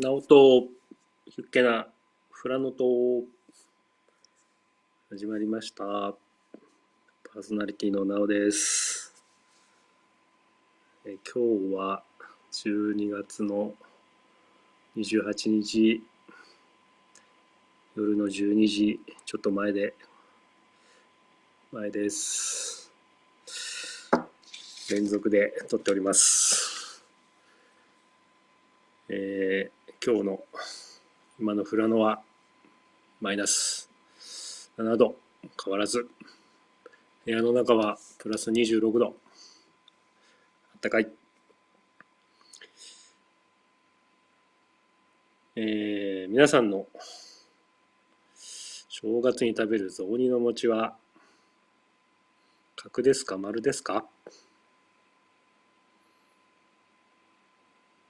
ナオとヒュッケなフラノと始まりました。パーソナリティのナオです。え今日は12月の28日夜の12時ちょっと前で前です。連続で撮っております。えー今日の今の富良野はマイナス7度変わらず部屋の中はプラス26度あったかい。えー皆さんの正月に食べる雑煮の餅は角ですか？丸ですか？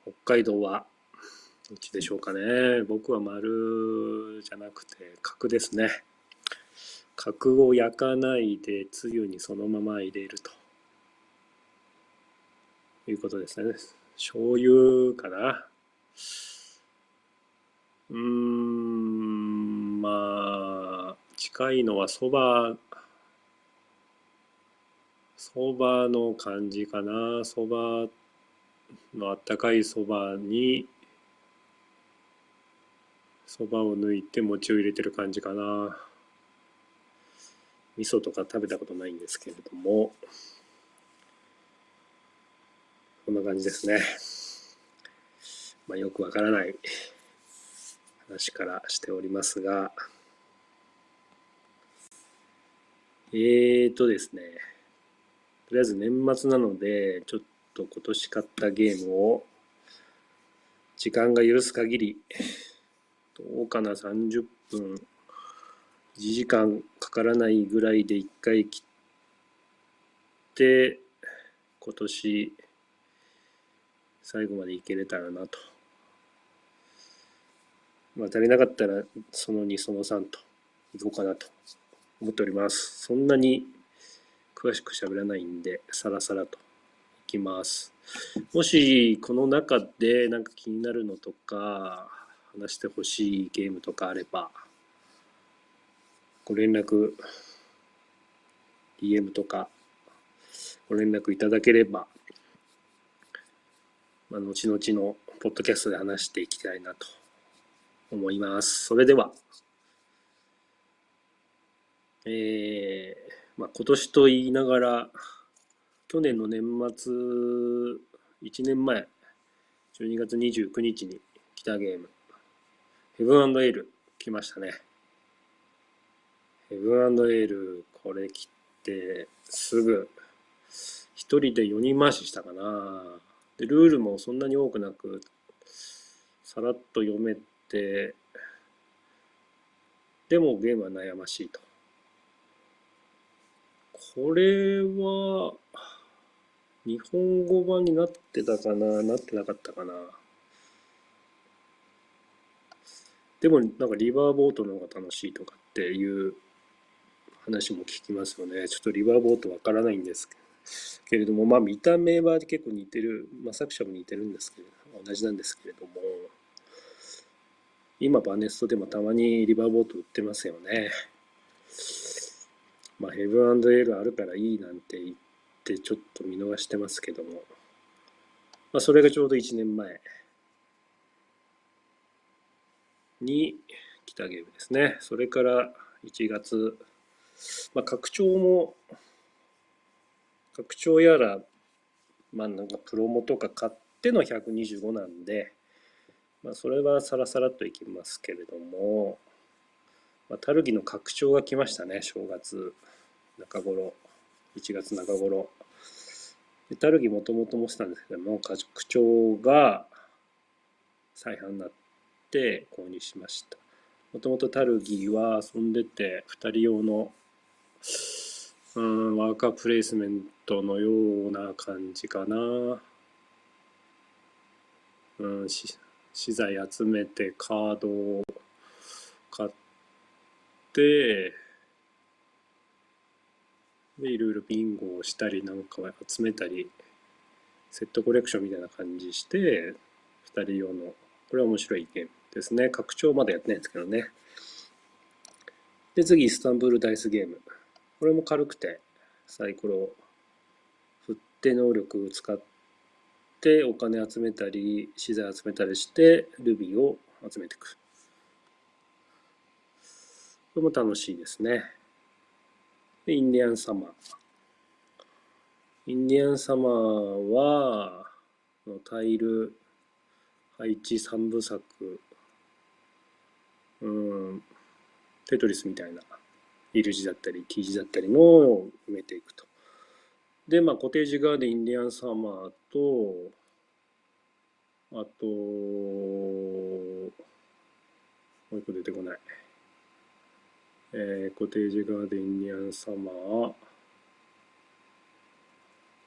北海道はどっちでしょうかね。僕は丸じゃなくて角ですね。角を焼かないでつゆにそのまま入れるということですね。醤油かな。うーん、まあ、近いのはそば、そばの感じかな。そばのあったかいそばにそばを抜いて餅を入れてる感じかな。味噌とか食べたことないんですけれども。こんな感じですね。まあよくわからない話からしておりますが。えーとですね。とりあえず年末なのでちょっと今年買ったゲームを時間が許す限りどうかな30分1時間かからないぐらいで1回切って今年最後までいけれたらなと。まあ足りなかったらその2その3といこうかなと思っております。そんなに詳しく喋らないんでさらさらといきます。もしこの中でなんか気になるのとか話してほしいゲームとかあればご連絡 DM とかご連絡いただければ、まあ、後々のポッドキャストで話していきたいなと思います。それではえーまあ、今年と言いながら去年の年末1年前12月29日に来たゲーム。ヘブンエール来ましたね。ヘブンエールこれ切ってすぐ一人で4人回ししたかな。で、ルールもそんなに多くなくさらっと読めてでもゲームは悩ましいと。これは日本語版になってたかななってなかったかなでもなんかリバーボートの方が楽しいとかっていう話も聞きますよね。ちょっとリバーボートわからないんですけれども、まあ見た目は結構似てる、まあ作者も似てるんですけど、同じなんですけれども、今バネストでもたまにリバーボート売ってますよね。まあヘブンエールあるからいいなんて言ってちょっと見逃してますけども、まあそれがちょうど1年前。に来たゲームですね。それから1月、まあ、拡張も、拡張やら、まあなんかプロモとか買っての125なんで、まあそれはさらさらといきますけれども、まあ、タルギの拡張が来ましたね、正月中頃、1月中頃。でタルギもともと持ってたんですけども、拡張が再販になって、って購入しました。もともとタルギーは遊んでて2人用のうんワーカープレイスメントのような感じかな。うん資材集めてカードを買ってでいろいろビンゴをしたりなんか集めたりセットコレクションみたいな感じして2人用のこれは面白いゲームですね。拡張まだやってないんですけどね。で、次、イスタンブールダイスゲーム。これも軽くて、サイコロ振って能力を使ってお金集めたり、資材集めたりして、ルビーを集めていく。これも楽しいですね。で、インディアンサマー。インディアンサマーは、タイル配置三部作、うん、テトリスみたいな L 字だったり T 字だったりのを埋めていくと。で、まあ、コテージガーデン、インディアンサマーと、あと、もう一個出てこない。えー、コテージガーデン、インディアンサマー、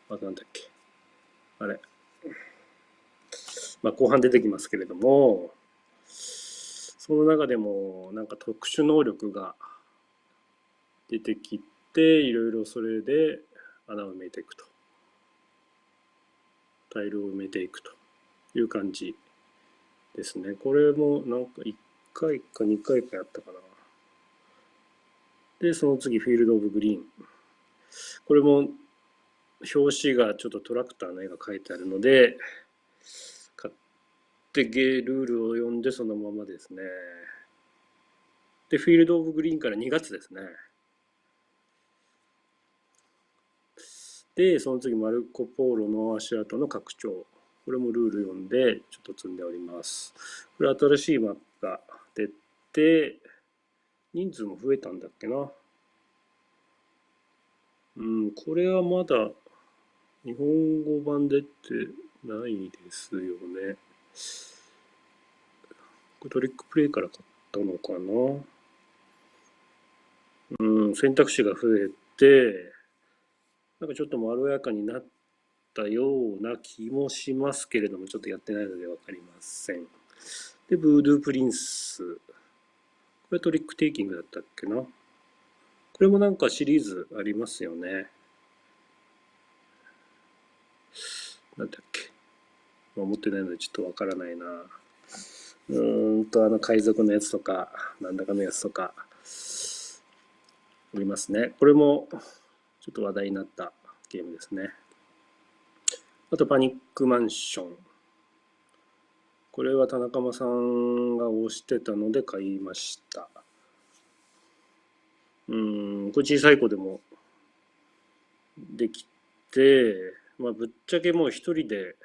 あとなんだっけ。あれ。まあ、後半出てきますけれども、その中でもなんか特殊能力が出てきて、いろいろそれで穴を埋めていくと。タイルを埋めていくという感じですね。これもなんか1回か2回かやったかな。で、その次、フィールド・オブ・グリーン。これも表紙がちょっとトラクターの絵が描いてあるので、ってゲルールを読んでそのままですね。で、フィールド・オブ・グリーンから2月ですね。で、その次、マルコ・ポーロの足跡の拡張。これもルール読んで、ちょっと積んでおります。これ新しいマップが出て、人数も増えたんだっけな。うん、これはまだ日本語版出てないですよね。トリックプレイから買ったのかな？うん、選択肢が増えて、なんかちょっとまろやかになったような気もしますけれども、ちょっとやってないのでわかりません。で、ブードゥープリンス。これトリックテイキングだったっけな？これもなんかシリーズありますよね。なんだっけ、持ってないのでちょっとわからないな。うーんと、あの海賊のやつとか、なんだかのやつとか、おりますね。これもちょっと話題になったゲームですね。あと、パニックマンション。これは田中間さんが推してたので買いました。うん、これ小さい子でもできて、まあ、ぶっちゃけもう一人で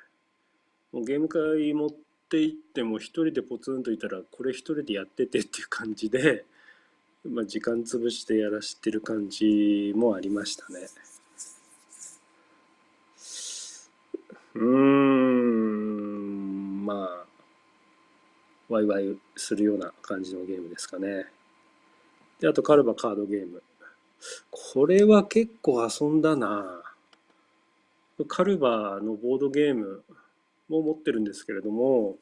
もうゲーム会持って行っても一人でポツンといたらこれ一人でやっててっていう感じで、まあ、時間潰してやらしてる感じもありましたね。うーんまあワイワイするような感じのゲームですかね。であとカルバカードゲーム。これは結構遊んだなカルバのボードゲームも持ってるんですけれども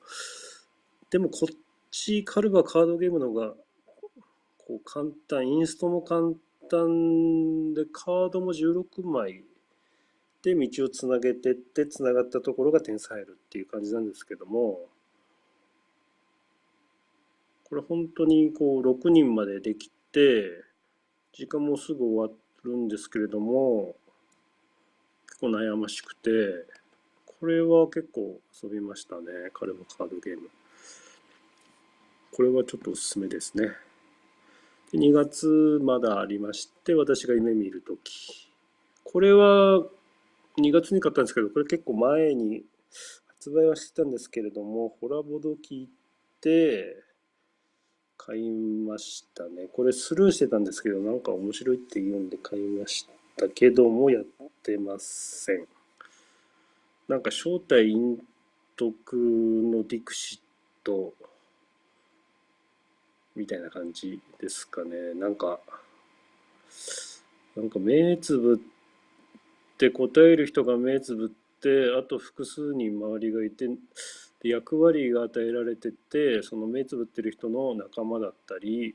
でもこっちカルバカードゲームの方がこう簡単インストも簡単でカードも16枚で道をつなげてってつながったところが点数入るっていう感じなんですけどもこれ本当にこう6人までできて時間もすぐ終わるんですけれども結構悩ましくてこれは結構遊びましたね。彼のカードゲーム。これはちょっとおすすめですね。で2月まだありまして、私が夢見るとき。これは2月に買ったんですけど、これ結構前に発売はしてたんですけれども、ホラボド聞いて、買いましたね。これスルーしてたんですけど、なんか面白いって言うんで買いましたけども、やってません。なんか正体陰徳のディクシットみたいな感じですかね。なんか、なんか目つぶって答える人が目つぶって、あと複数人周りがいて、で役割が与えられてて、その目つぶってる人の仲間だったり、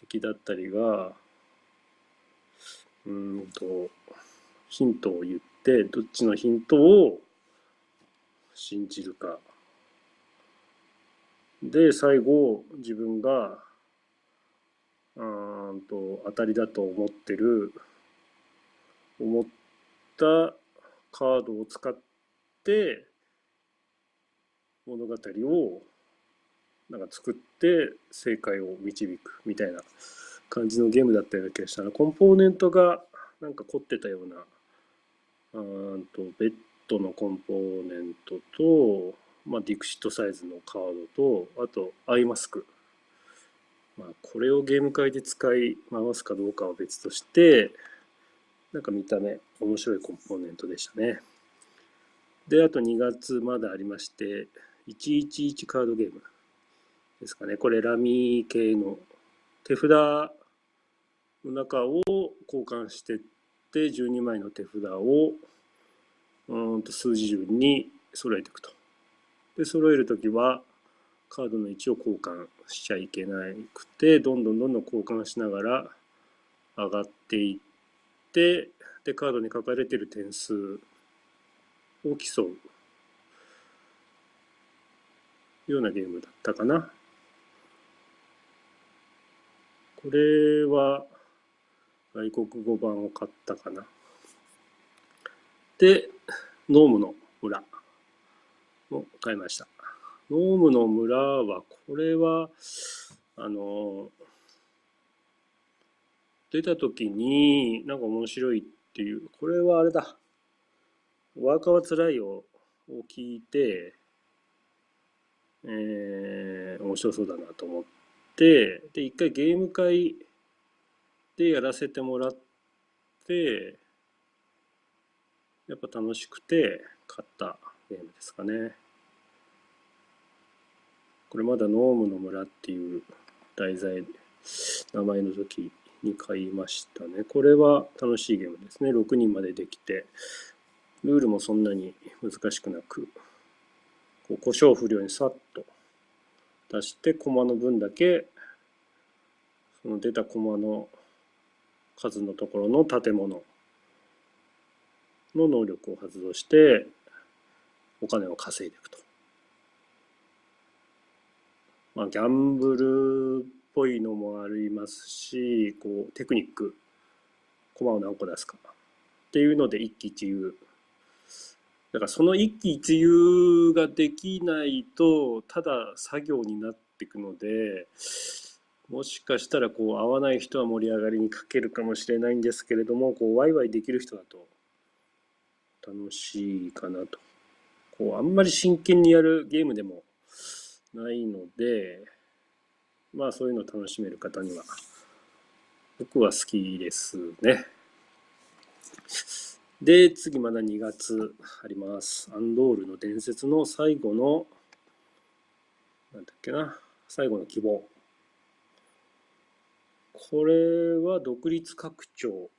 敵だったりが、うんと、ヒントを言って、どっちのヒントを信じるか。で最後自分がうんと当たりだと思ってる思ったカードを使って物語をなんか作って正解を導くみたいな感じのゲームだったような気がしたな。コンポーネントがなんか凝ってたようなうんとベッドのコンポーネントと、まあ、ディクシットサイズのカードとあとアイマスク、まあ、これをゲーム界で使い回すかどうかは別としてなんか見た目面白いコンポーネントでしたね。であと2月まだありまして111カードゲームですかね。これラミー系の手札の中を交換してって12枚の手札をうんと数字順に揃えていくと。で揃える時はカードの位置を交換しちゃいけなくてどんどんどんどん交換しながら上がっていってでカードに書かれている点数を競うようなゲームだったかな。これは外国語版を買ったかな。で、ノームの村も買いました。ノームの村は、これは、あの、出た時になんか面白いっていう、これはあれだ。ワーカーはつらいよを聞いて、えー、面白そうだなと思って、で、一回ゲーム会でやらせてもらって、やっぱ楽しくて買ったゲームですかね。これまだノームの村っていう題材、名前の時に買いましたね。これは楽しいゲームですね。6人までできて、ルールもそんなに難しくなく、こう胡椒不良にさっと出して、駒の分だけ、その出た駒の数のところの建物の能力を発動してお金を稼いでいくと。まあ、ギャンブルっぽいのもありますし、こう、テクニック、駒を何個出すかっていうので一喜一憂。だからその一喜一憂ができないと、ただ作業になっていくので、もしかしたらこう合わない人は盛り上がりに欠けるかもしれないんですけれどもこうワイワイできる人だと楽しいかなと。こうあんまり真剣にやるゲームでもないのでまあそういうのを楽しめる方には僕は好きですね。で次まだ2月あります。アンドールの伝説の最後のなんだっけな。最後の希望。これは独立拡張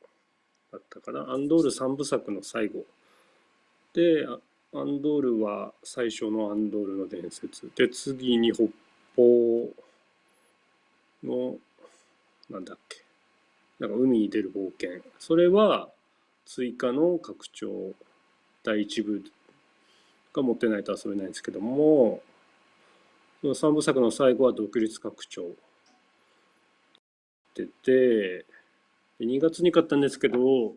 だったかな。アンドール3部作の最後。で、アンドールは最初のアンドールの伝説。で、次に北方の、なんだっけ。なんか海に出る冒険。それは追加の拡張第1部が持ってないと遊べないんですけども、その3部作の最後は独立拡張。ってて、2月に買ったんですけど、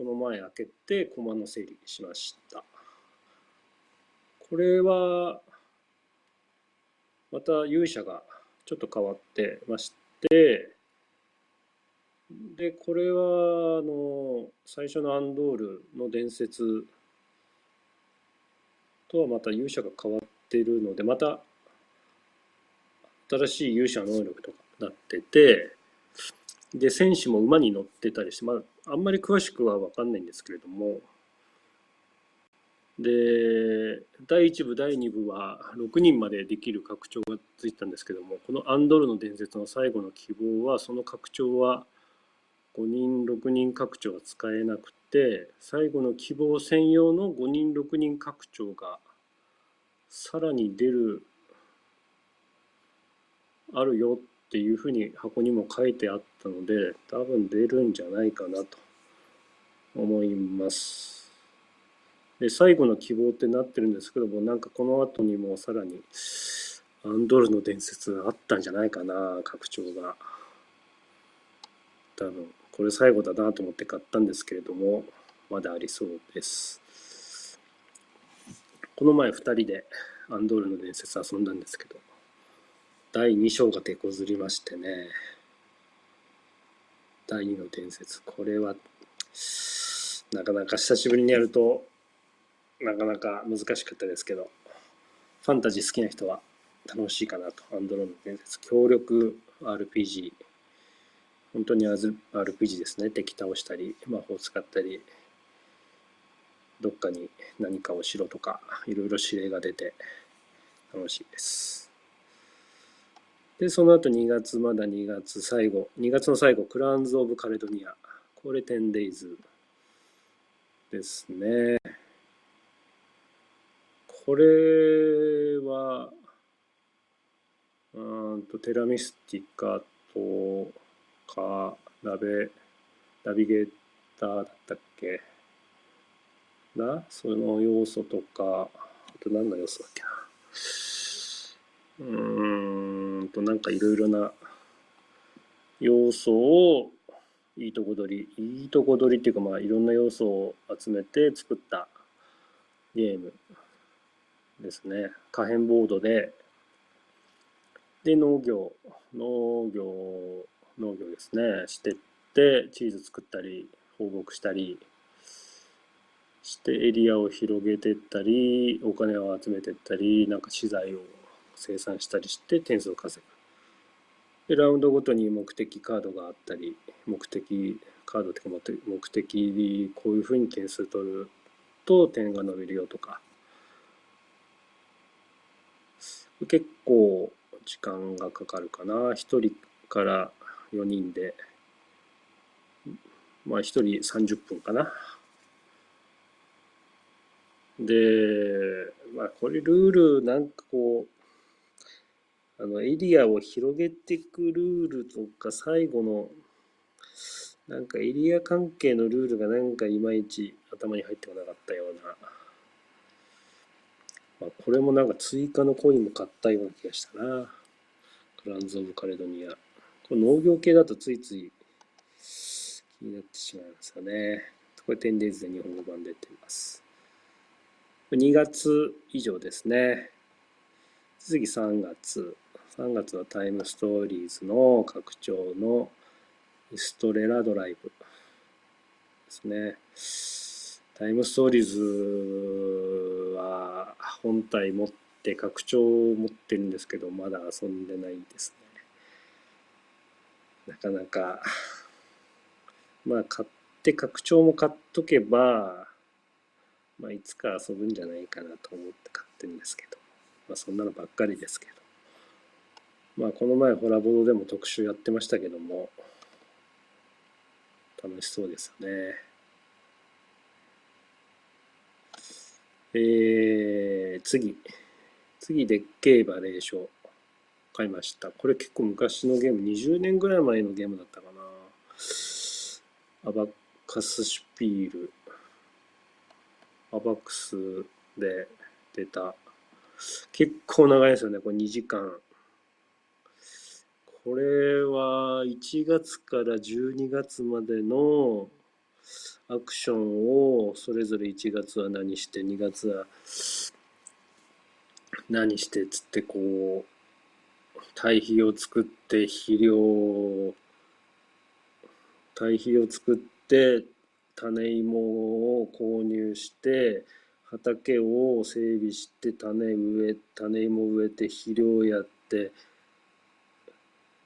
この前開けて駒の整理しました。これは、また勇者がちょっと変わってまして、で、これは、あの、最初のアンドールの伝説とはまた勇者が変わってるので、また新しい勇者能力とかなってて、で、選手も馬に乗ってたりして、まあ、あんまり詳しくは分かんないんですけれども、で、第1部、第2部は6人までできる拡張がついたんですけども、このアンドルの伝説の最後の希望は、その拡張は5人、6人拡張は使えなくて、最後の希望専用の5人、6人拡張がさらに出る、あるよっっていうふうに箱にも書いてあったので多分出るんじゃないかなと思います。で最後の希望ってなってるんですけどもなんかこの後にもさらにアンドルの伝説があったんじゃないかな、拡張が。多分、これ最後だなと思って買ったんですけれども、まだありそうです。この前2人でアンドールの伝説遊んだんですけど、第2章が手こずりましてね、第2の伝説、これは、なかなか久しぶりにやると、なかなか難しかったですけど、ファンタジー好きな人は楽しいかなと。アンドロの伝説、協力 RPG。本当に RPG ですね。敵倒したり、魔法使ったり、どっかに何かをしろとか、いろいろ指令が出て楽しいです。で、その後2月、まだ2月最後、2月の最後、クランズ・オブ・カレドニア。これ 10days ですね。これは、うんと、テラミスティカとか、ナベ、ナビゲーターだったっけ？な、その要素とか、あと何の要素だっけな？うんーんと、なんかいろいろな要素をいいとこ取り、いいとこ取りっていうか、まあいろんな要素を集めて作ったゲームですね。可変ボードで、で、農業、農業、農業ですね、してって、チーズ作ったり、放牧したり、してエリアを広げてったり、お金を集めてったり、なんか資材を生産したりして点数を稼ぐ。で、ラウンドごとに目的カードがあったり、目的カードっていうか目的こういうふうに点数取ると点が伸びるよとか、結構時間がかかるかな。1人から4人で、まあ1人30分かな。で、まあこれルールなんかこう、あのエリアを広げていくルールとか最後のなんかエリア関係のルールがなんかいまいち頭に入ってこなかったような。まあ、これもなんか追加のコインも買ったような気がしたな。クランズ・オブ・カレドニア。これ農業系だとついつい気になってしまいますよね。これ 10days で日本語版出ています。2月以上ですね。次3月。3月はタイムストーリーズの拡張のイストレラドライブですね。タイムストーリーズは本体持って拡張を持ってるんですけどまだ遊んでないですね。なかなかまあ買って拡張も買っとけばまあいつか遊ぶんじゃないかなと思って買ってるんですけどまあそんなのばっかりですけどまあこの前ホラボードでも特集やってましたけども楽しそうですよね。えー、次。次でっけえバレーショ買いました。これ結構昔のゲーム、20年ぐらい前のゲームだったかな。アバカスシュピール。アバックスで出た。結構長いですよね。これ2時間。これは1月から12月までのアクションをそれぞれ1月は何して2月は何してっつってこう堆肥を作って肥料堆肥を作って種芋を購入して畑を整備して種植え種芋植えて肥料やって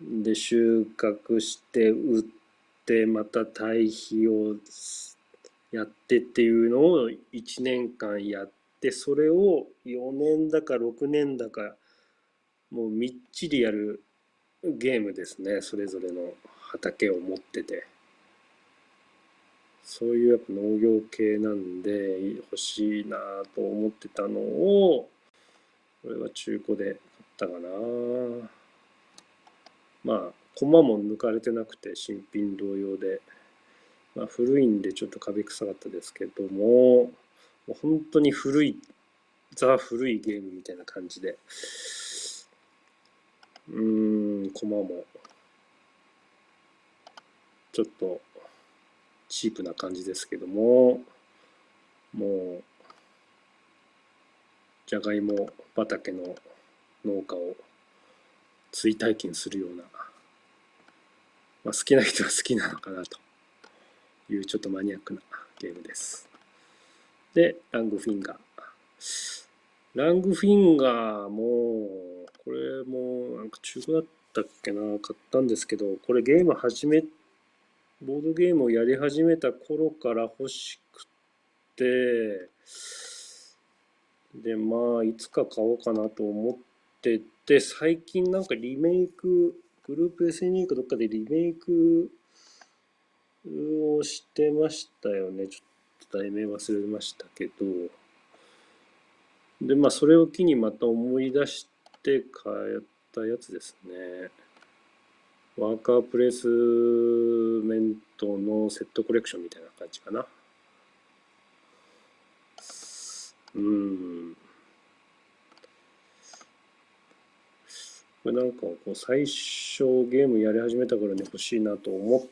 で収穫して売ってまた堆肥をやってっていうのを1年間やってそれを4年だか6年だかもうみっちりやるゲームですね。それぞれの畑を持ってて。そういうやっぱ農業系なんで欲しいなと思ってたのをこれは中古で買ったかな。まあ駒も抜かれてなくて新品同様で。まあ、古いんでちょっと壁臭かったですけども、もう本当に古い、ザ古いゲームみたいな感じで、うーん、コマも、ちょっと、チープな感じですけども、もう、じゃがいも畑の農家を追体験するような、まあ、好きな人は好きなのかなというちょっとマニアックなゲームです。で、ラングフィンガー。ラングフィンガーも、これもなんか中古だったっけな、買ったんですけど、これゲーム始めて、ボードゲームをやり始めた頃から欲しくて、で、まあ、いつか買おうかなと思ってて、最近なんかリメイク、グループ SNE かどっかでリメイクをしてましたよね。ちょっと題名忘れましたけど。で、まあ、それを機にまた思い出して買ったやつですね。ワーカープレスメントのセットコレクションみたいな感じかな。うん。これなんかこう最初ゲームやり始めた頃に欲しいなと思っ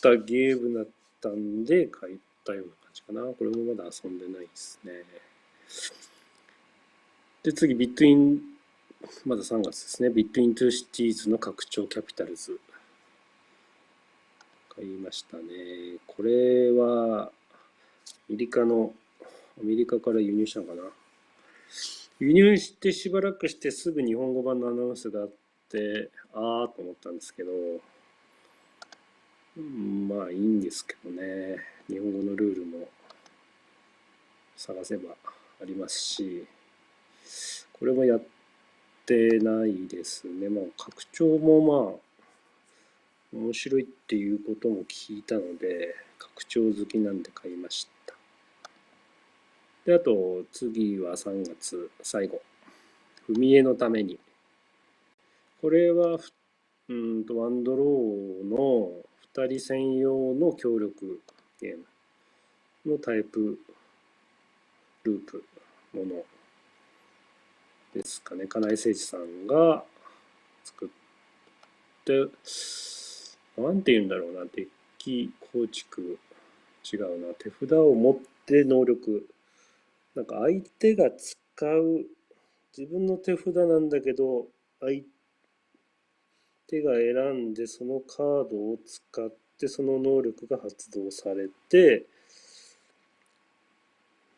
たゲームだったんで買ったような感じかな。これもまだ遊んでないですね。で、次、 Between、まだ3月ですね。 Between Two Cities の拡張 Capitals。買いましたね。これは、アメリカのアメリカから輸入したのかな？輸入してしばらくしてすぐ日本語版のアナウンスがあって、ああと思ったんですけど、まあいいんですけどね。日本語のルールも探せばありますし、これもやってないですね。まあ拡張もまあ面白いっていうことも聞いたので、拡張好きなんで買いました。で、あと、次は3月最後。踏み絵のために。これは、うんと、ワンドローの2人専用の協力ゲームのタイプループものですかね。金井誠司さんが作って、なんて言うんだろうな。デッキ構築。違うな。手札を持って能力なんか相手が使う自分の手札なんだけど相手が選んでそのカードを使ってその能力が発動されて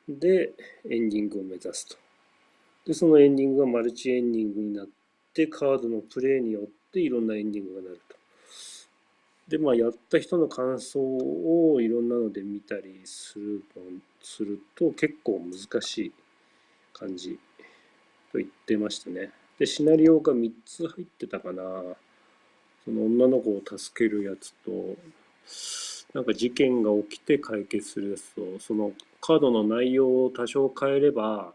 でエンディングを目指すとでそのエンディングがマルチエンディングになってカードのプレイによっていろんなエンディングがなるとでまあやった人の感想をいろんなので見たりするすると結構難しい感じと言ってましたね。でシナリオが3つ入ってたかな。その女の子を助けるやつとなんか事件が起きて解決するやつとそのカードの内容を多少変えれば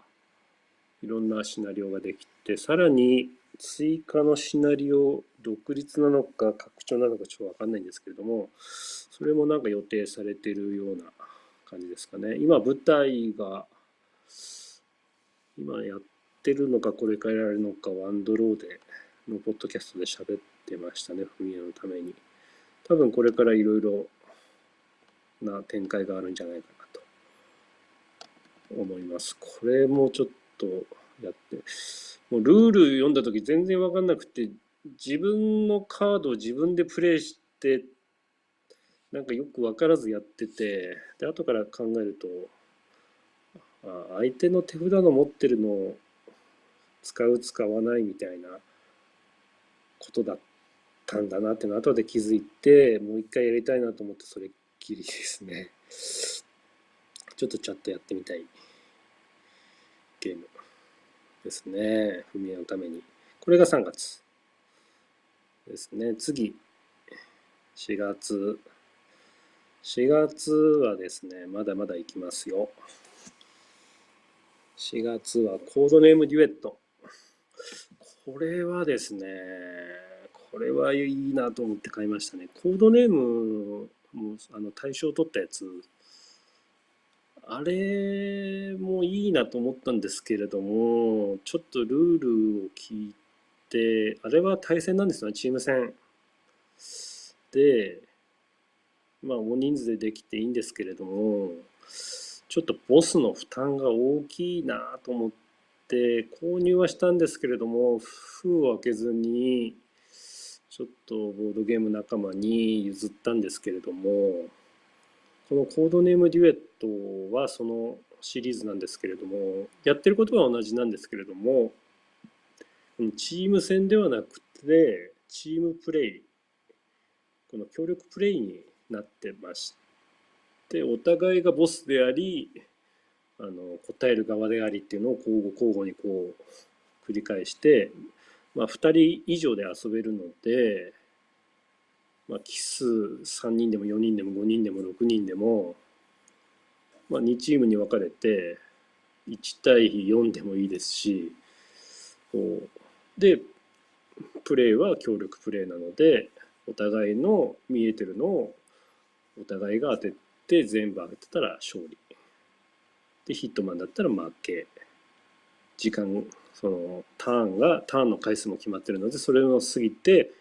いろんなシナリオができてさらに追加のシナリオ独立なのか拡張なのかちょっとわかんないんですけれどもそれもなんか予定されてるような感じですかね。今舞台が今やってるのかこれからやるのかワンドローでのポッドキャストで喋ってましたねフミヤのために。多分これからいろいろな展開があるんじゃないかなと思います。これもちょっとやって。もうルール読んだ時全然分かんなくて自分のカードを自分でプレイしてなんかよく分からずやっててで後から考えるとあ相手の手札の持ってるのを使う使わないみたいなことだったんだなっていうの後で気づいてもう一回やりたいなと思ってそれっきりですね。ちょっとチャットやってみたいゲーム。ですね。踏み絵のために。これが3月ですね。次、4月。4月はですね、まだまだいきますよ。4月はコードネームデュエット。これはですね、これはいいなと思って買いましたね。コードネームもあの対象を取ったやつあれもいいなと思ったんですけれども、ちょっとルールを聞いであれは対戦なんですよねチーム戦。でまあ大人数でできていいんですけれどもちょっとボスの負担が大きいなと思って購入はしたんですけれども封を開けずにちょっとボードゲーム仲間に譲ったんですけれどもこのコードネームデュエットはそのシリーズなんですけれどもやってることは同じなんですけれどもチーム戦ではなくてチームプレイこの協力プレイになってましてお互いがボスでありあの答える側でありっていうのを交互交互にこう繰り返して、まあ、2人以上で遊べるので、まあ、奇数3人でも4人でも5人でも6人でも、まあ、2チームに分かれて1対4でもいいですしでプレーは協力プレーなのでお互いの見えてるのをお互いが当てて全部当てたら勝利。でヒットマンだったら負け。時間そのターンがターンの回数も決まってるのでそれを過ぎて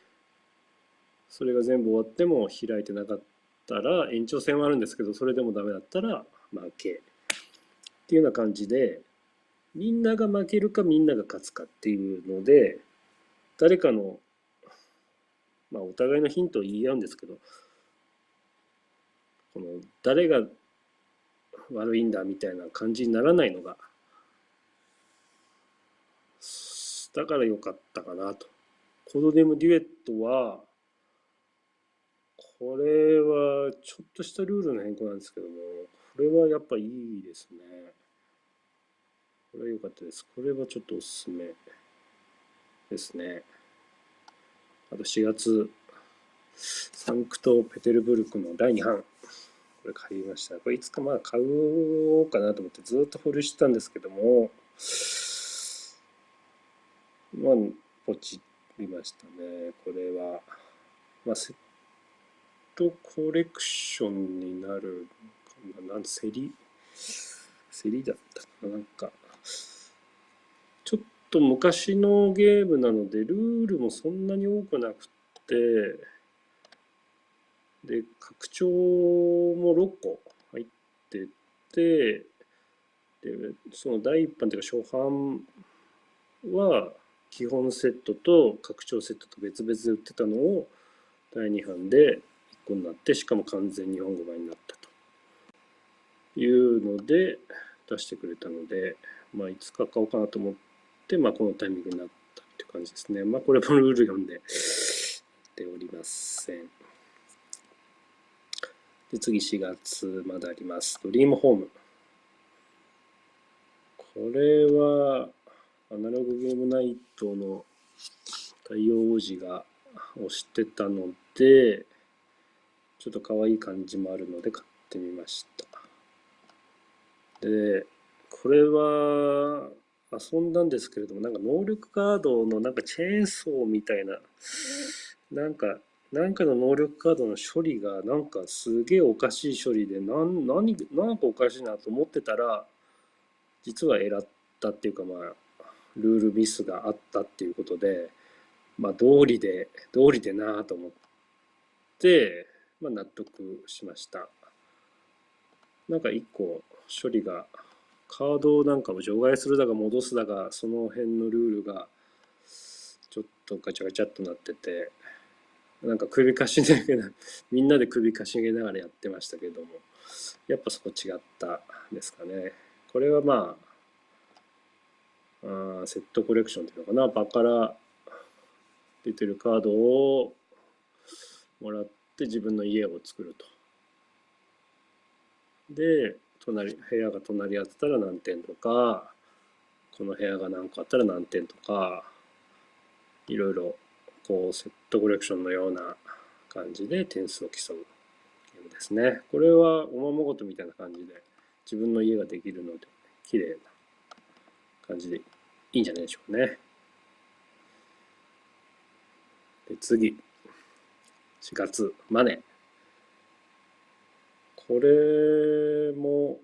それが全部終わっても開いてなかったら延長戦はあるんですけどそれでもダメだったら負けっていうような感じでみんなが負けるかみんなが勝つかっていうので誰かのまあお互いのヒントを言い合うんですけどこの誰が悪いんだみたいな感じにならないのがだから良かったかなと。コードネームデュエットはこれはちょっとしたルールの変更なんですけどもこれはやっぱいいですね。これは良かったです。これはちょっとおすすめですね。あと4月、サンクトペテルブルクの第2版。これ買いました。これいつかまあ買おうかなと思ってずっと保留してたんですけども、まあ、ポチりましたね。これは、まあ、セットコレクションになるな。ん競り競りだったかな。なんか、ちょっと昔のゲームなので、ルールもそんなに多くなくて、で、拡張も6個入ってて、で、その第一版というか初版は基本セットと拡張セットと別々で売ってたのを第2版で1個になって、しかも完全日本語版になったというので出してくれたので、まあ、いつか買おうかなと思って、まあ、このタイミングになったっていう感じですね。まあ、これもルール読んでておりません。で、次4月まであります。ドリームホーム。これは、アナログゲームナイトの太陽王子が押してたので、ちょっと可愛い感じもあるので買ってみました。で、これは遊んだんですけれども、なんか能力カードのなんかチェーンソーみたいな、なんかなんかの能力カードの処理がなんかすげえおかしい処理で何何なんかおかしいなと思ってたら実は選ったっていうかまあルールミスがあったっていうことでまあ道理で道理でなと思ってまあ納得しました。なんか一個処理がカードなんかを除外するだか戻すだかその辺のルールがちょっとガチャガチャっとなっててなんか首かしげなみんなで首かしげながらやってましたけどもやっぱそこ違ったですかね。これはまああセットコレクションっていうのかな。場から出てるカードをもらって自分の家を作ると。で隣部屋が隣り合ってたら何点とかこの部屋が何個あったら何点とかいろいろこうセットコレクションのような感じで点数を競うゲームですね。これはおままごとみたいな感じで自分の家ができるので綺麗な感じでいいんじゃないでしょうかね。で次4月マネこれも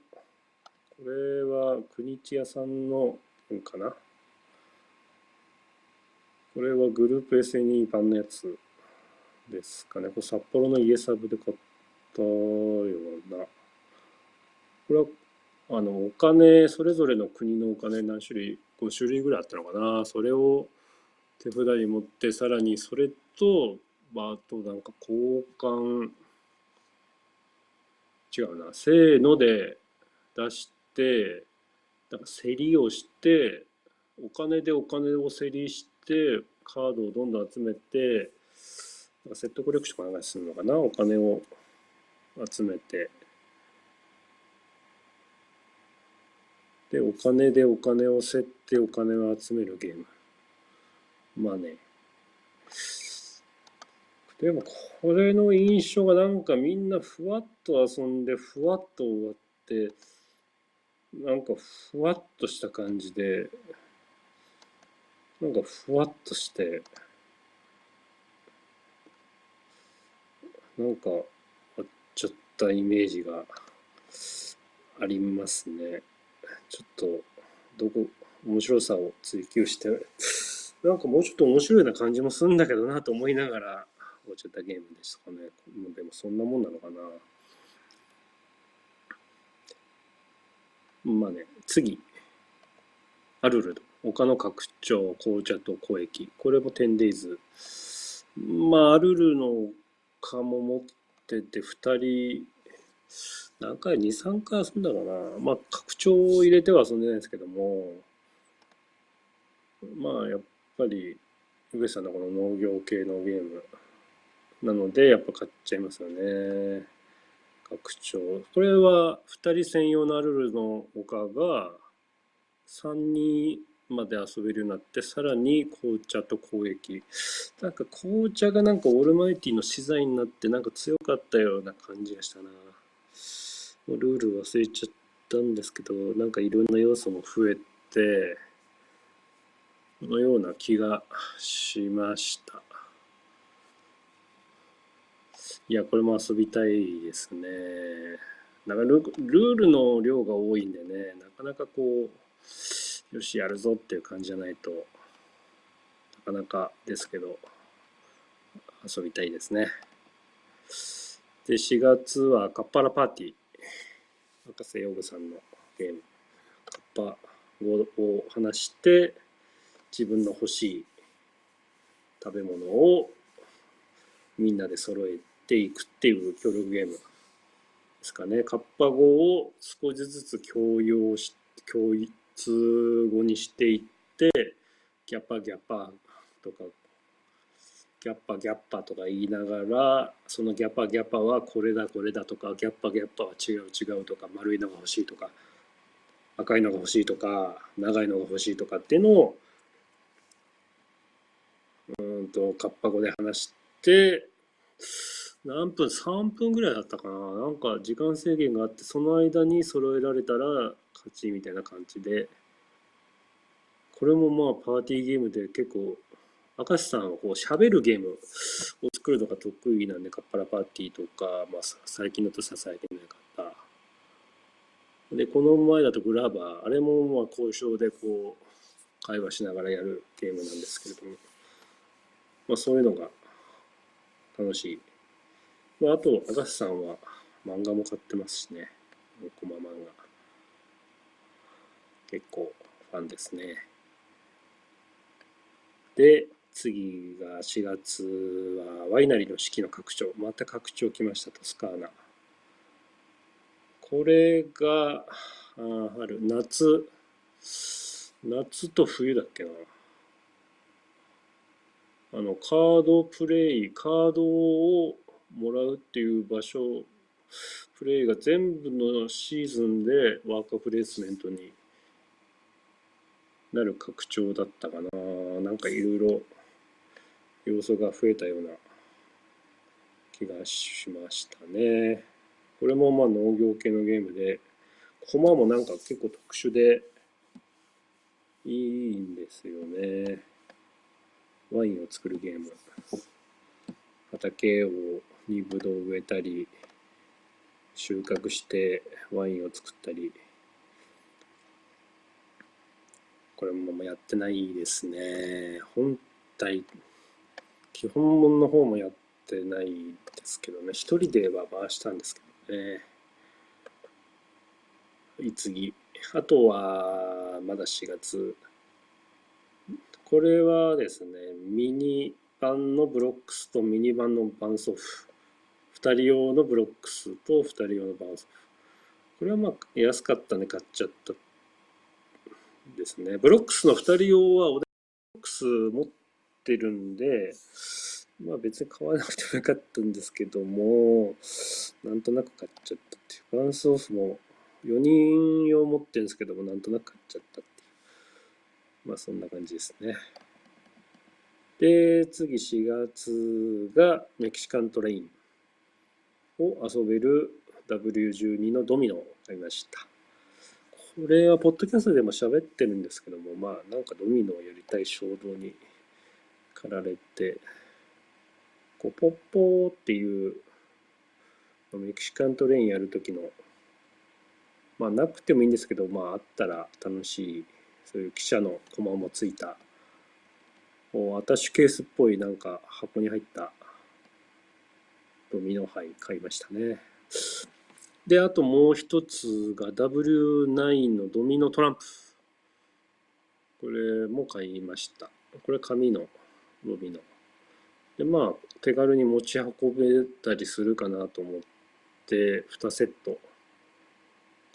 これは国千屋さんのかな？これはグループ SNE 版のやつですかね。これ札幌の家サブで買ったような。これは、あの、お金、それぞれの国のお金何種類、5種類ぐらいあったのかな。それを手札に持って、さらにそれと、まあ、あとなんか交換、違うな、せーので出して、なんか競りをして、お金でお金を競りして、カードをどんどん集めて、なんかセットコレクションかなんするのかなお金を集めて。で、お金でお金を競ってお金を集めるゲーム。まあね。でもこれの印象がなんかみんなふわっと遊んでふわっと終わってなんかふわっとした感じでなんかふわっとしてなんか終わっちゃったイメージがありますね。ちょっとどこ面白さを追求してなんかもうちょっと面白いな感じもするんだけどなと思いながら終わっちゃったゲームですかね。でもそんなもんなのかな。まあね、次。アルルド。他の拡張、紅茶と小液。これも 10days。まあ、アルルの蚊も持ってて、2人、何回 ?2、3回遊んだかな。まあ、拡張を入れては遊んでないですけども、まあ、やっぱり、上さんのこの農業系のゲーム、なので、やっぱ買っちゃいますよね。拡張。これは2人専用のアルルの他が3人まで遊べるようになって、さらに紅茶と攻撃。なんか紅茶がなんかオールマイティの資材になってなんか強かったような感じがしたな。もうルール忘れちゃったんですけど、なんかいろんな要素も増えて、のような気がしました。いや、これも遊びたいですね。なんかルールの量が多いんでね、なかなかこう、よし、やるぞっていう感じじゃないと、なかなかですけど、遊びたいですね。で、4月はカッパラパーティー。博士ヨグさんのゲーム。カッパを話して、自分の欲しい食べ物をみんなで揃えていくっていう協力ゲームですかね。カッパ語を少しずつ共用し、共通語にしていって、ギャッパギャッパとか、ギャッパギャッパとか言いながら、そのギャッパギャッパはこれだこれだとか、ギャッパギャッパは違う違うとか、丸いのが欲しいとか、赤いのが欲しいとか、長いのが欲しいとかっていうのを、うんと、カッパ語で話して、何分 ?3 分ぐらいだったかななんか時間制限があって、その間に揃えられたら勝ちみたいな感じで、これもまあパーティーゲームで結構、明石さんはこう喋るゲームを作るのが得意なんで、カッパラパーティーとか、まあ最近だと支えてなかった。で、この前だとグラバー、あれもまあ交渉でこう、会話しながらやるゲームなんですけれども、まあそういうのが楽しいまあ、あと、明石さんは漫画も買ってますしね。コマ漫画。結構ファンですね。で、次が4月はワイナリーの四季の拡張。また拡張来ました、トスカーナ。これが、あ春、夏、夏と冬だっけな。あの、カードプレイ、カードをもらうっていう場所プレイが全部のシーズンでワーカープレイスメントになる拡張だったかな。なんかいろいろ要素が増えたような気がしましたね。これもまあ農業系のゲームでコマもなんか結構特殊でいいんですよね。ワインを作るゲーム。畑をにブドウ植えたり収穫してワインを作ったりこれもやってないですね。本体基本物の方もやってないですけどね。一人では回したんですけどね。い次あとはまだ4月。これはですねミニ版のブロックスとミニ版のバンソフ人用のブロックスと2人用のバウンソフこれはまあ安かったんで買っちゃったですね。ブロックスの2人用はオデブロックス持ってるんでまあ別に買わなくてもよかったんですけどもなんとなく買っちゃったっていう。バウンソフも4人用持ってるんですけどもなんとなく買っちゃったっていう。まあそんな感じですね。で次4月がメキシカントレイン。を遊べる W12 のドミノを買いました。これはポッドキャストでも喋ってるんですけども、まあなんかドミノをやりたい衝動に駆られて、こうポッポーっていうメキシカントレインやるときの、まあなくてもいいんですけど、まああったら楽しい、そういう記者のコマもついた、アタッシュケースっぽいなんか箱に入ったドミノ杯買いましたね。で、あともう一つが W9 のドミノトランプ。これも買いました。これ紙のドミノ。で、まあ、手軽に持ち運べたりするかなと思って、2セット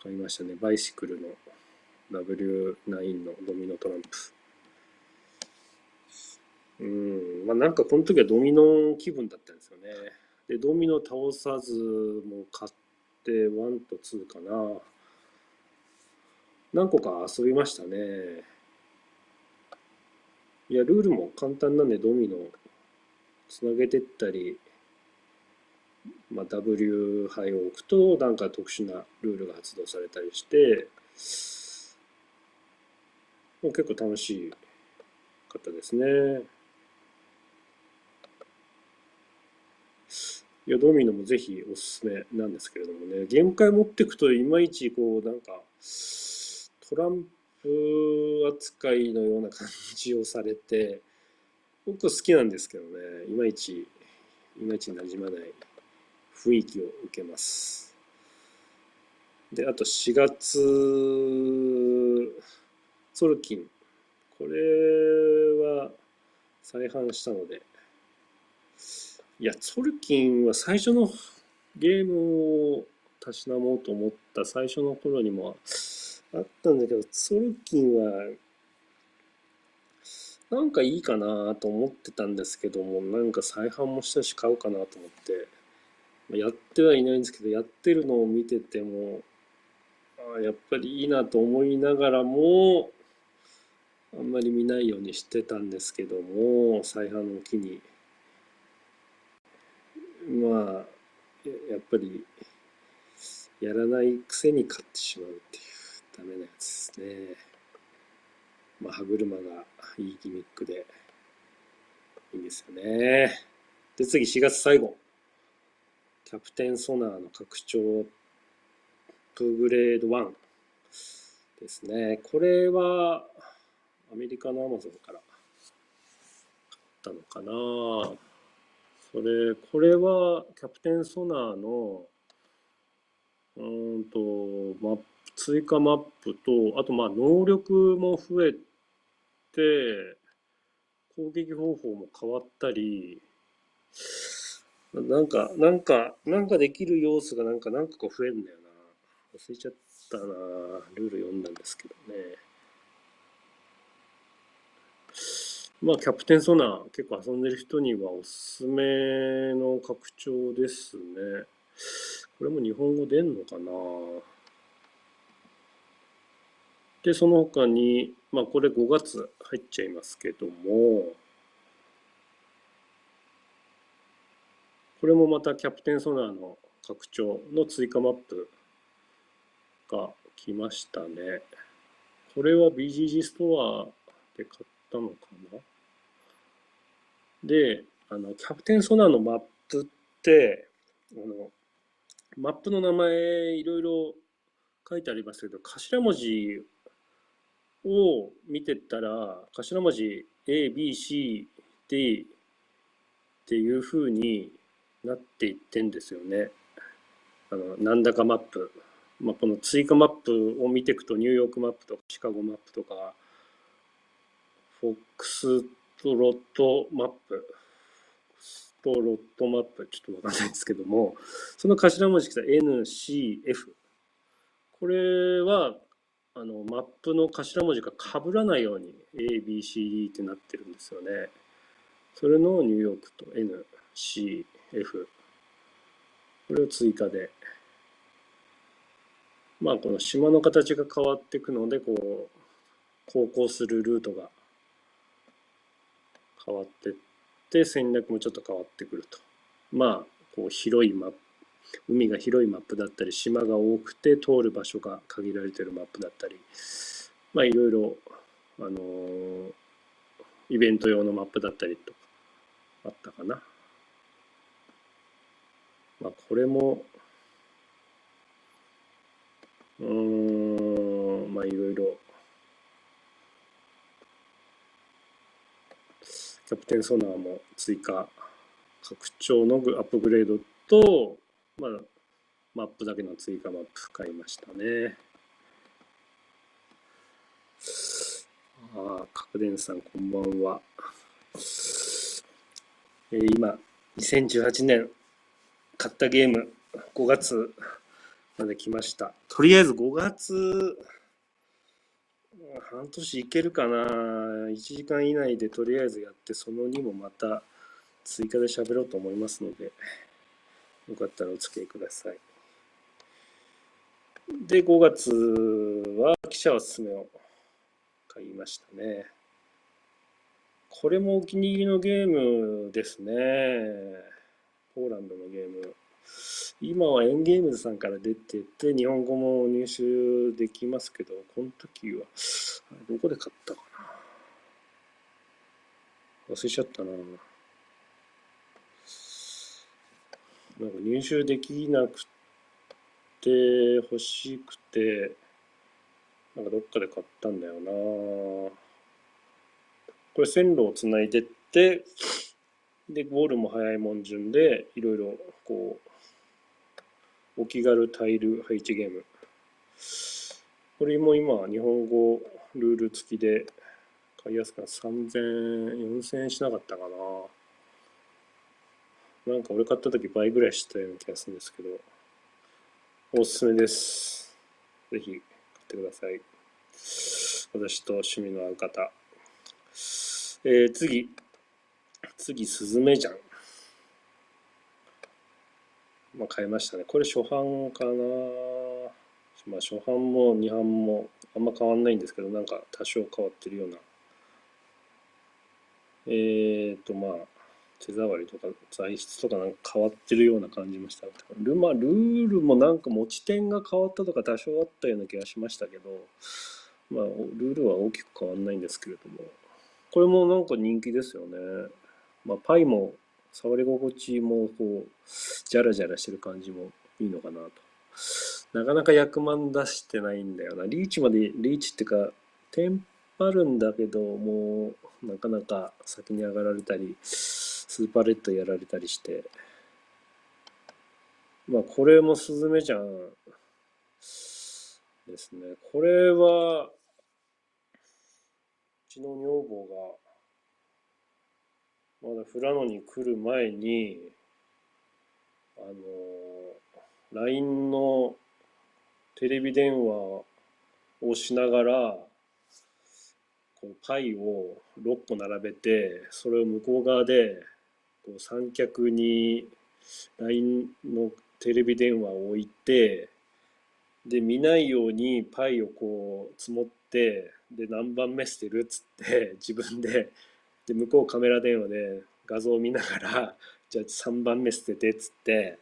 買いましたね。バイシクルの W9 のドミノトランプ。うん、まあなんかこの時はドミノ気分だったんですよね。で、ドミノ倒さずも買って、1と2かな。何個か遊びましたね。いや、ルールも簡単なんで、ドミノつなげてったり、まあ、W 杯を置くと、なんか特殊なルールが発動されたりして、もう結構楽しかったですね。いや、ドミノもぜひおすすめなんですけれどもね、ゲーム会持ってくといまいちこう、なんか、トランプ扱いのような感じをされて、僕は好きなんですけどね、いまいち、いまいち馴染まない雰囲気を受けます。で、あと4月、ソルキン。これは再販したので、いや、ソルキンは最初のゲームをたしなもうと思った最初の頃にもあったんだけど、ソルキンはなんかいいかなと思ってたんですけども、なんか再販もしたし買うかなと思って、やってはいないんですけど、やってるのを見てても、あやっぱりいいなと思いながらも、あんまり見ないようにしてたんですけども、再販の機に。まあやっぱりやらないくせに買ってしまうっていうダメなやつですね。まあ歯車がいいギミックでいいんですよね。で次4月最後。キャプテンソナーの拡張プグレード1ですね。これはアメリカのアマゾンから買ったのかなそれ、これはキャプテンソナーの、うんと、マップ、追加マップと、あとまあ能力も増えて、攻撃方法も変わったり、なんか、なんか、なんかできる要素がなんか何個かこう増えるんだよな。忘れちゃったな。ルール読んだんですけどね。まあ、キャプテンソナー結構遊んでる人にはおすすめの拡張ですね。これも日本語出んのかな？で、その他に、まあこれ5月入っちゃいますけども、これもまたキャプテンソナーの拡張の追加マップが来ましたね。これは BGG ストアで買ったのかな？で、あの、キャプテンソナーのマップって、あの、マップの名前いろいろ書いてありますけど、頭文字を見てたら、頭文字 ABCD っていいっていうになっていってんですよね。あのなんだかマップ、まあ、この追加マップを見ていくとニューヨークマップとかシカゴマップとかフォックストロットマップ。ストロットマップちょっとわかんないですけどもその頭文字が NCF これはあのマップの頭文字が被らないように ABCD ってなってるんですよね。それのニューヨークと NCF これを追加で。まあこの島の形が変わっていくのでこう航行するルートが変わってって戦略もちょっと変わってくるとまあこう広いマップ海が広いマップだったり島が多くて通る場所が限られてるマップだったりまあいろいろあのー、イベント用のマップだったりとかあったかな。まあこれもうーんまあいろいろキャプテンソナーも追加拡張のアップグレードとまあ、マップだけの追加マップ買いましたね。ああ、角電さんこんばんは。えー、今、2018年買ったゲーム5月まで来ました。とりあえず5月、半年いけるかな ?1 時間以内でとりあえずやって、その2もまた追加で喋ろうと思いますので。よかったらお付き合いください。で、5月は記者おすすめを買いましたね。これもお気に入りのゲームですね。ポーランドのゲーム。今はエンゲームズさんから出てて、日本語も入手できますけど、この時は、どこで買ったかな？忘れちゃったな。なんか入手できなくて欲しくてなんかどっかで買ったんだよなこれ線路をつないでってでゴールも早いもん順でいろいろこうお気軽タイル配置ゲームこれも今日本語ルール付きで買いやすかった3000 4000円しなかったかななんか俺買った時倍ぐらいしたような気がするんですけど、おすすめです。ぜひ買ってください。私と趣味の合う方。えー、次。次、スズメじゃん。まあ、買いましたね。これ初版かな。まあ、初版も二版もあんま変わんないんですけど、なんか多少変わってるような。えーと、まあ、手触りとか材質とかなんか変わってるような感じましたル,、まあ、ルールもなんか持ち点が変わったとか多少あったような気がしましたけど、まあ、ルールは大きく変わんないんですけれどもこれもなんか人気ですよね、まあ、パイも触り心地もこうジャラジャラしてる感じもいいのかなと。なかなか役満出してないんだよな。リーチまでリーチっていうかテンパるんだけどもうなかなか先に上がられたりスーパーレッドやられたりして、まあこれもスズメちゃんですね。これは、うちの女房が、まだ富良野に来る前に、あの、LINE のテレビ電話をしながら、こうパイを6個並べて、それを向こう側でこう三脚に LINE のテレビ電話を置いてで見ないようにパイをこう積もってで何番目してるっつって自分でで向こうカメラ電話で画像を見ながら じゃあ3番目捨ててっつって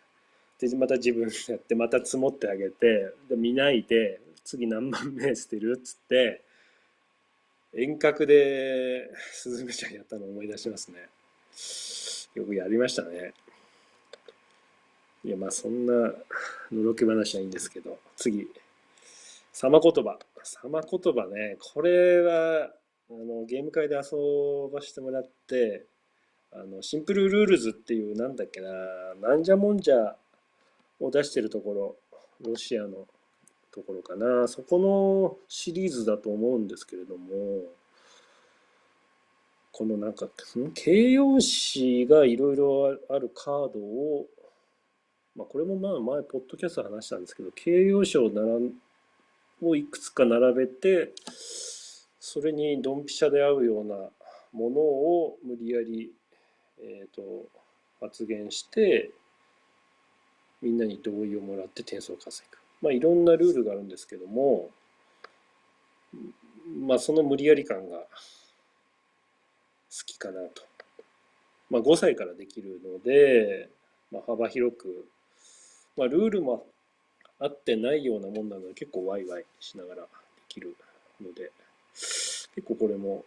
でまた自分やってまた積もってあげてで見ないで次何番目捨てるっつって遠隔でスズメちゃんやったのを思い出しますね。よくやりましたね。いや、まあそんなのろけ話はいいんですけど、次。様言葉。様言葉ね。これは、あの、ゲーム会で遊ばしてもらって、あのシンプルルールズっていうなんだっけななんじゃもんじゃを出してるところロシアのところかな。そこのシリーズだと思うんですけれどもこのなんか形容詞がいろいろあるカードをまあこれもまあ前ポッドキャスト話したんですけど形容詞を並をいくつか並べてそれにドンピシャで合うようなものを無理やり、えーと、発言してみんなに同意をもらって点数を稼ぐ。まあいろんなルールがあるんですけどもまあその無理やり感が好きかなと。まあ5歳からできるので、まあ、幅広く、まあ、ルールも合ってないようなもんなので結構ワイワイしながらできるので結構これも、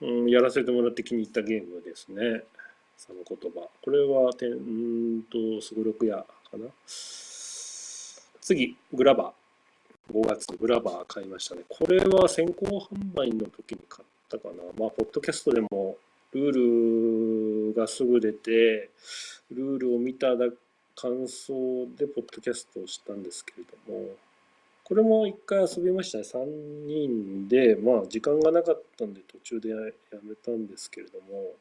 うん、やらせてもらって気に入ったゲームですね。その言葉。これはてんとすごろく屋かな。次グラバー。5月グラバー買いましたね。これは先行販売の時に買ったかな。まあポッドキャストでもルールがすぐ出てルールを見ただ感想でポッドキャストをしたんですけれども、これも一回遊びましたね。3人で、まあ時間がなかったんで途中でやめたんですけれども、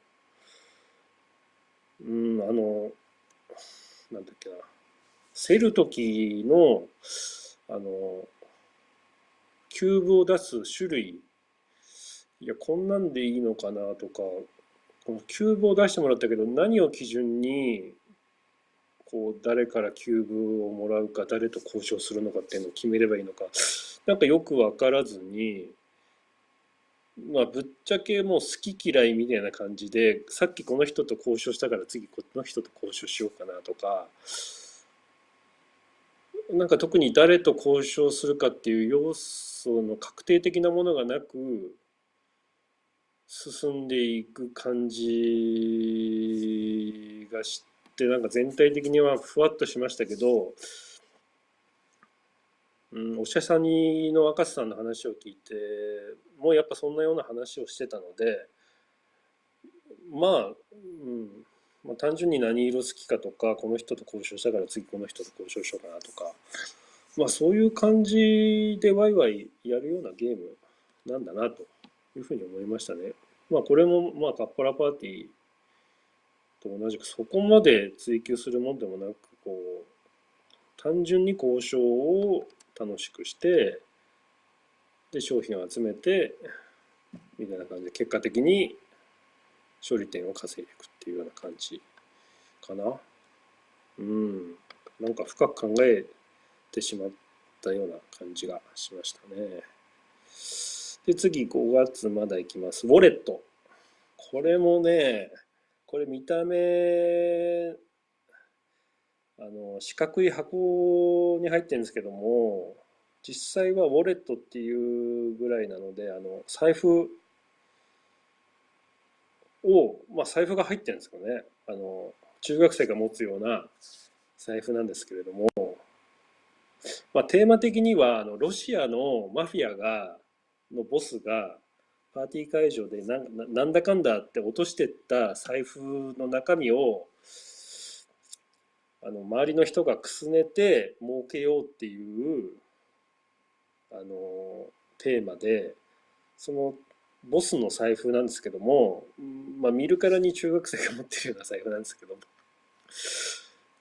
うん、あの、なんだっけな、競る時の、あの、キューブを出す種類、いや、こんなんでいいのかなとか、このキューブを出してもらったけど、何を基準にこう誰からキューブをもらうか誰と交渉するのかっていうのを決めればいいのかなんかよく分からずにまあぶっちゃけもう好き嫌いみたいな感じでさっきこの人と交渉したから次この人と交渉しようかなとかなんか特に誰と交渉するかっていう要素の確定的なものがなく進んでいく感じがし。ってなんか全体的にはふわっとしましたけど、うん、おしゃさんにの若狭さんの話を聞いてもうやっぱそんなような話をしてたのでまあ、うんまあ、単純に何色好きかとかこの人と交渉したから次この人と交渉しようかなとかまあそういう感じでワイワイやるようなゲームなんだなというふうに思いましたね。まあこれもまあカッパラパーティーと同じくそこまで追求するもんでもなくこう単純に交渉を楽しくしてで商品を集めてみたいな感じで結果的に勝利点を稼いでいくっていうような感じかな。うん。なんか深く考えてしまったような感じがしましたね。で、次5月まだ行きます。ウォレット。これもね、これ見た目あの四角い箱に入ってるんですけども実際はウォレットっていうぐらいなのであの財布を、まあ、財布が入ってるんですよね。あの中学生が持つような財布なんですけれども、まあ、テーマ的にはあのロシアのマフィアがのボスがパーティー会場でななんだかんだって落としてった財布の中身をあの周りの人がくすねて儲けようっていうあのテーマでそのボスの財布なんですけども、まあ、見るからに中学生が持ってるような財布なんですけども。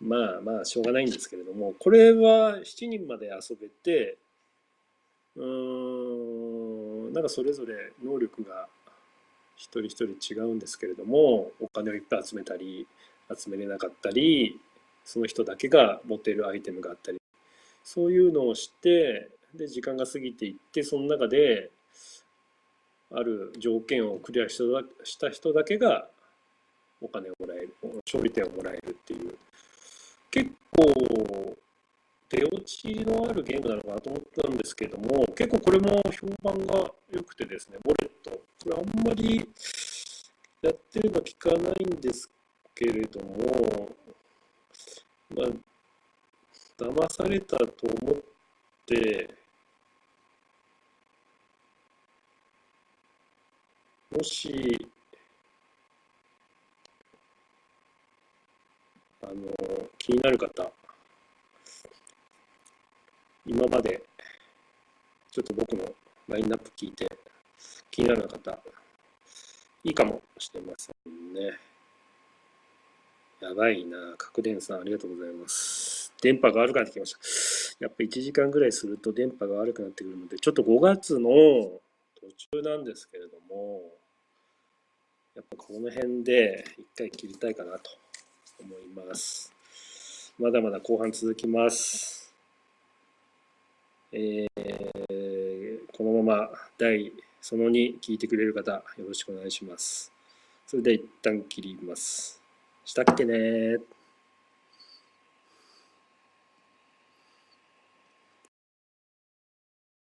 まあまあしょうがないんですけれどもこれは7人まで遊べてうーんなんかそれぞれ能力が一人一人違うんですけれどもお金をいっぱい集めたり集めれなかったりその人だけが持てるアイテムがあったりそういうのをしてで時間が過ぎていってその中である条件をクリアした人だけがお金をもらえる勝利点をもらえるっていう。結構出落ちのあるゲームなのかなと思ったんですけども、結構これも評判が良くてですね、ボレット。これあんまりやってるの聞かないんですけれども、まあ、騙されたと思って、もし、あの、気になる方、今まで、ちょっと僕のラインナップ聞いて、気になる方、いいかもしれませんね。やばいな。角電さん、ありがとうございます。電波が悪くなってきました。やっぱ1時間ぐらいすると電波が悪くなってくるので、ちょっと5月の途中なんですけれども、やっぱこの辺で一回切りたいかなと思います。まだまだ後半続きます。えー、このまま第その2聞いてくれる方、よろしくお願いします。それでは一旦切ります。したっけね